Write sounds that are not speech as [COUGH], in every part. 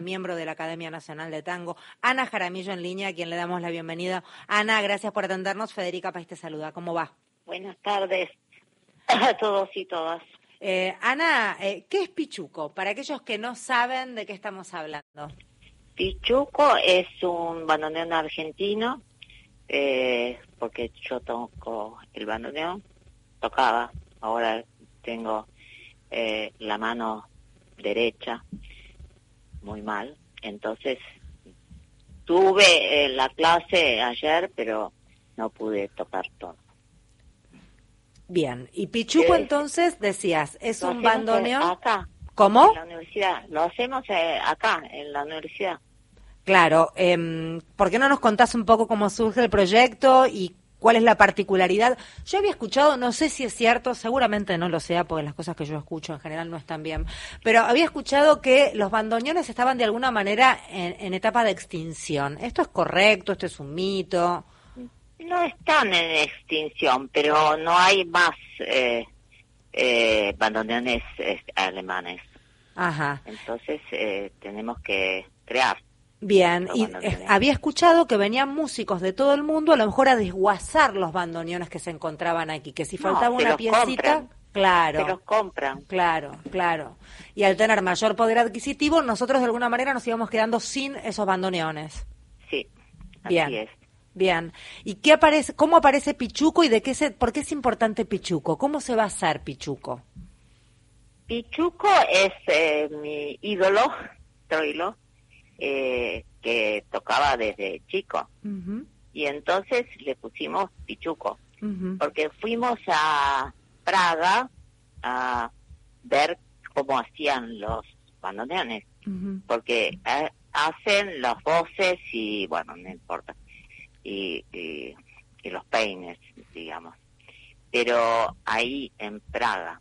miembro de la Academia Nacional de Tango, Ana Jaramillo en línea, a quien le damos la bienvenida. Ana, gracias por atendernos. Federica País te saluda. ¿Cómo va? Buenas tardes a todos y todas. Eh, Ana, eh, ¿qué es Pichuco? Para aquellos que no saben de qué estamos hablando. Pichuco es un bandoneón argentino, eh, porque yo toco el bandoneón, tocaba, ahora tengo la mano derecha muy mal. Entonces, tuve la clase ayer, pero no pude tocar todo. Bien, y Pichuco entonces decías, es un bandoneón. Acá. ¿Cómo? En la universidad. Lo hacemos eh, acá, en la universidad. Claro, eh, ¿por qué no nos contás un poco cómo surge el proyecto y ¿Cuál es la particularidad? Yo había escuchado, no sé si es cierto, seguramente no lo sea, porque las cosas que yo escucho en general no están bien, pero había escuchado que los bandoneones estaban de alguna manera en, etapa de extinción. ¿Esto es correcto? ¿Esto es un mito? No están en extinción, pero no hay más eh, eh, bandoneones alemanes. Ajá. Entonces eh, tenemos que crear. Bien, y eh, había escuchado que venían músicos de todo el mundo a lo mejor a desguazar los bandoneones que se encontraban aquí, que si faltaba una piecita, claro. Se los compran. Claro, claro. Y al tener mayor poder adquisitivo, nosotros de alguna manera nos íbamos quedando sin esos bandoneones. Sí. Así Bien. Es. Bien. ¿Y qué aparece, cómo aparece Pichuco y de qué se, por qué es importante Pichuco? ¿Cómo se va a hacer Pichuco? Pichuco es eh, mi ídolo, Troilo eh, que tocaba desde chico. Y entonces le pusimos Pichuco, porque fuimos a Praga a ver cómo hacían los bandoneones, porque eh, hacen las voces y, bueno, no importa, y, y, los peines, digamos. Pero ahí en Praga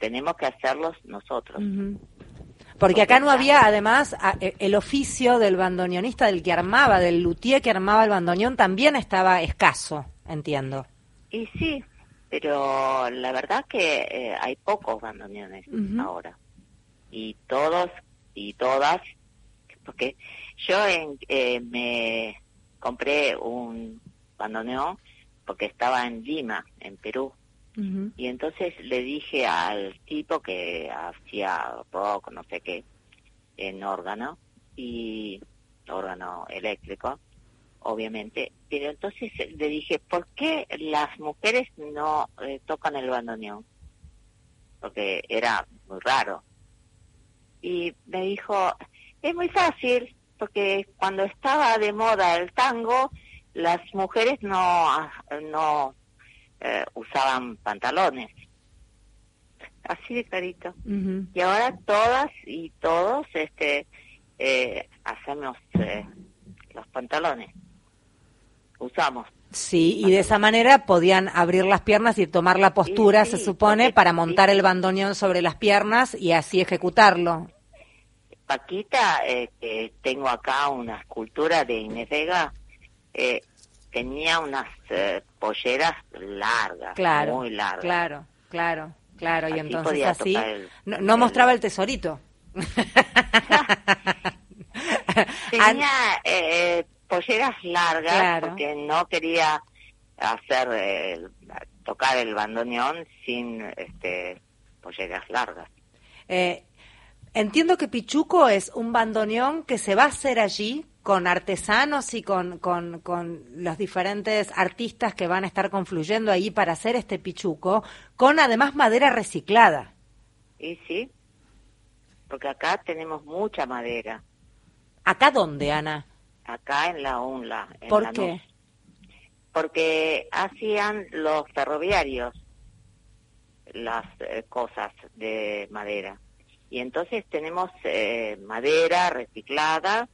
tenemos que hacerlos nosotros. Porque acá no había, además, e, el oficio del bandoneonista, del que armaba, del luthier que armaba el bandoneón, también estaba escaso, entiendo. Y sí, pero la verdad que eh, hay pocos bandoneones ahora. Y todos y todas, porque yo en, eh, me compré un bandoneón porque estaba en Lima, en Perú. Y entonces le dije al tipo que hacía rock, no sé qué, en órgano, y órgano eléctrico, obviamente, pero entonces le dije, ¿por qué las mujeres no eh, tocan el bandoneón? Porque era muy raro. Y me dijo, es muy fácil, porque cuando estaba de moda el tango, las mujeres no, no eh, usaban pantalones. Así de clarito. Y ahora todas y todos este eh, hacemos eh, los pantalones. Usamos. Sí, y de esa manera podían abrir las piernas y tomar la postura, se supone, para montar el bandoneón sobre las piernas y así ejecutarlo. Paquita, eh, tengo acá una escultura de Inés Vega, eh, tenía unas eh, polleras largas, claro, muy largas. Claro, claro, claro. y entonces así no, mostraba el tesorito. [LAUGHS] tenía eh, polleras largas porque no quería hacer eh, tocar el bandoneón sin este polleras largas. entiendo que Pichuco es un bandoneón que se va a hacer allí con artesanos y con, con, con, los diferentes artistas que van a estar confluyendo ahí para hacer este pichuco, con además madera reciclada. Y sí, porque acá tenemos mucha madera. ¿Acá dónde, Ana? Acá en la UNLA. ¿Por qué? Porque hacían los ferroviarios las eh, cosas de madera. Y entonces tenemos eh, madera reciclada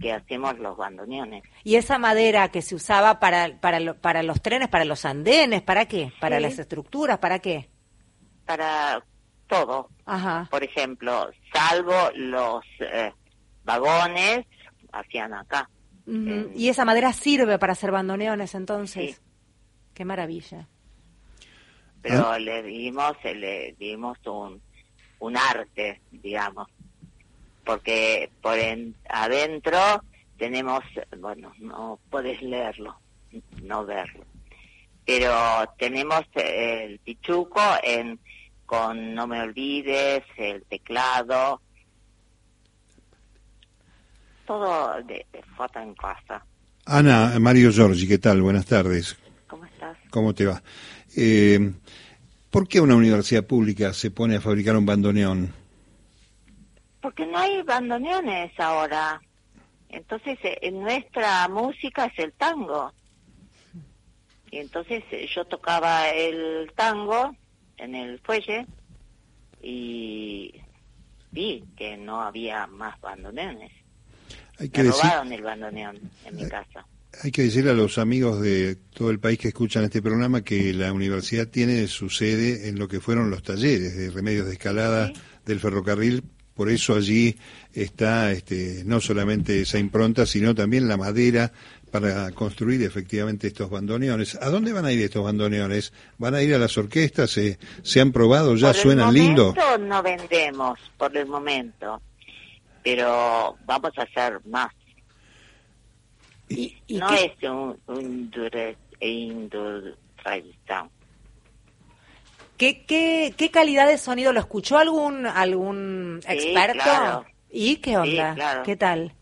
que hacemos los bandoneones. ¿Y esa madera que se usaba para, para, para los trenes, para los andenes, para qué? ¿Para las estructuras, para qué? Para todo. Ajá. Por ejemplo, salvo los eh, vagones, hacían acá. ¿Y esa madera sirve para hacer bandoneones entonces? Qué maravilla. Pero ¿Ah? le dimos, le dimos un, un arte, digamos. Porque por adentro tenemos, bueno, no puedes leerlo, no verlo, pero tenemos el pichuco en con No me olvides, el teclado, todo de, foto en casa. Ana, Mario Giorgi, ¿qué tal? Buenas tardes. ¿Cómo estás? ¿Cómo te va? Eh, ¿Por qué una universidad pública se pone a fabricar un bandoneón? Porque no hay bandoneones ahora. Entonces, eh, nuestra música es el tango. Y entonces eh, yo tocaba el tango en el fuelle y vi que no había más bandoneones. Hay que robaron el bandoneón en mi casa. Hay que decirle a los amigos de todo el país que escuchan este programa que la universidad tiene su sede en lo que fueron los talleres de remedios de escalada del ferrocarril. Por eso allí está este, no solamente esa impronta, sino también la madera para construir efectivamente estos bandoneones. ¿A dónde van a ir estos bandoneones? ¿Van a ir a las orquestas? ¿Se, se han probado? ¿Ya suenan lindo? Por el momento no vendemos, por el momento, pero vamos a hacer más. ¿Y, no es un, un ¿Qué, qué, ¿Qué calidad de sonido lo escuchó algún algún experto? ¿Y qué onda? ¿Qué tal?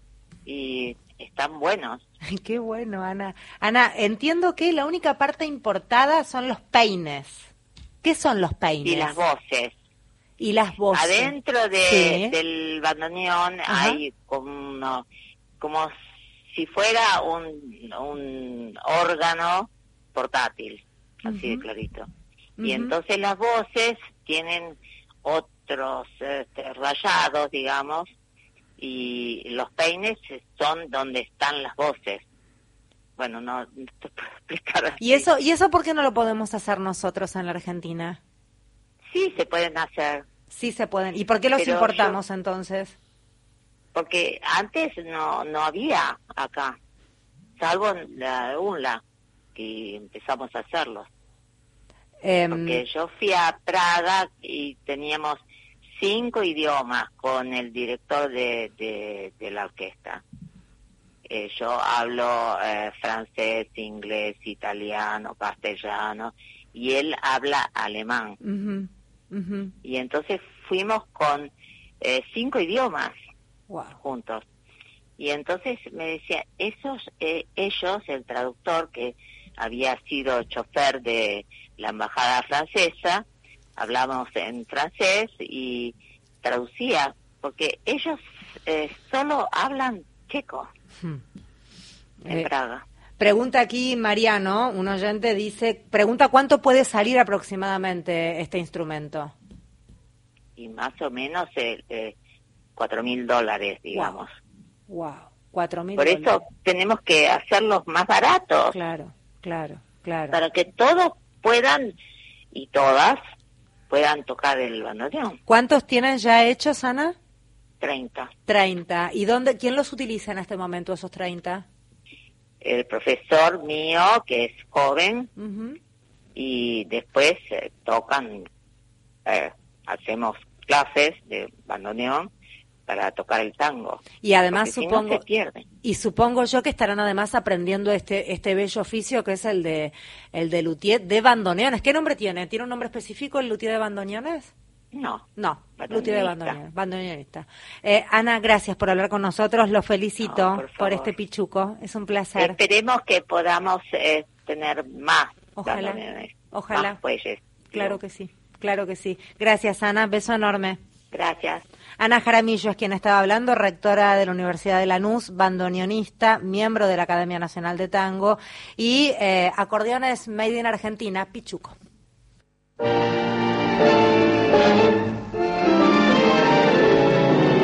Y están buenos. [LAUGHS] Qué bueno, Ana. Ana, entiendo que la única parte importada son los peines. ¿Qué son los peines? Y las voces. Y las voces. Adentro de, del bandoneón hay como, como si fuera un, un órgano portátil, así de clarito. Y entonces las voces tienen otros este, rayados, digamos, y los peines son donde están las voces. Bueno, no, te puedo [LAUGHS] explicar. ¿Y eso, ¿Y eso por qué no lo podemos hacer nosotros en la Argentina? Sí, se pueden hacer. Sí, se pueden. ¿Y por qué los importamos entonces? Porque antes no, no había acá, salvo la UNLA, que empezamos a hacerlos. Em, porque yo fui a Praga y teníamos cinco idiomas con el director de, de, la orquesta. Eh, yo hablo eh, francés, inglés, italiano, castellano y él habla alemán. Y entonces fuimos con eh, cinco idiomas juntos. Y entonces me decía, esos, ellos, el traductor que había sido chofer de la embajada francesa, hablamos en francés y traducía, porque ellos eh, solo hablan checo hmm. en eh, Praga. Pregunta aquí Mariano, un oyente dice, pregunta cuánto puede salir aproximadamente este instrumento. Y más o menos eh, cuatro mil dólares, digamos. Wow, cuatro mil. Por eso tenemos que hacerlos más baratos. Claro, claro, claro. Para que todos puedan y todas puedan tocar el bandoneón. ¿Cuántos tienen ya hechos, Ana? Treinta. Treinta. ¿Y dónde, quién los utiliza en este momento, esos treinta? El profesor mío, que es joven, y después eh, tocan, eh, hacemos clases de bandoneón para tocar el tango. Y además supongo y supongo yo que estarán además aprendiendo este este bello oficio que es el de el de luthier de bandoneones. ¿Qué nombre tiene? ¿Tiene un nombre específico el luthier de bandoneones? No. No, luthier de bandoneones, bandoneonista. Eh, Ana, gracias por hablar con nosotros. Lo felicito por, este pichuco. Es un placer. Esperemos que podamos eh, tener más Ojalá. Ojalá. Más Claro que sí. Claro que sí. Gracias, Ana. Beso enorme. Gracias. Ana Jaramillo es quien estaba hablando, rectora de la Universidad de Lanús, bandoneonista, miembro de la Academia Nacional de Tango y eh, acordeones Made in Argentina, Pichuco.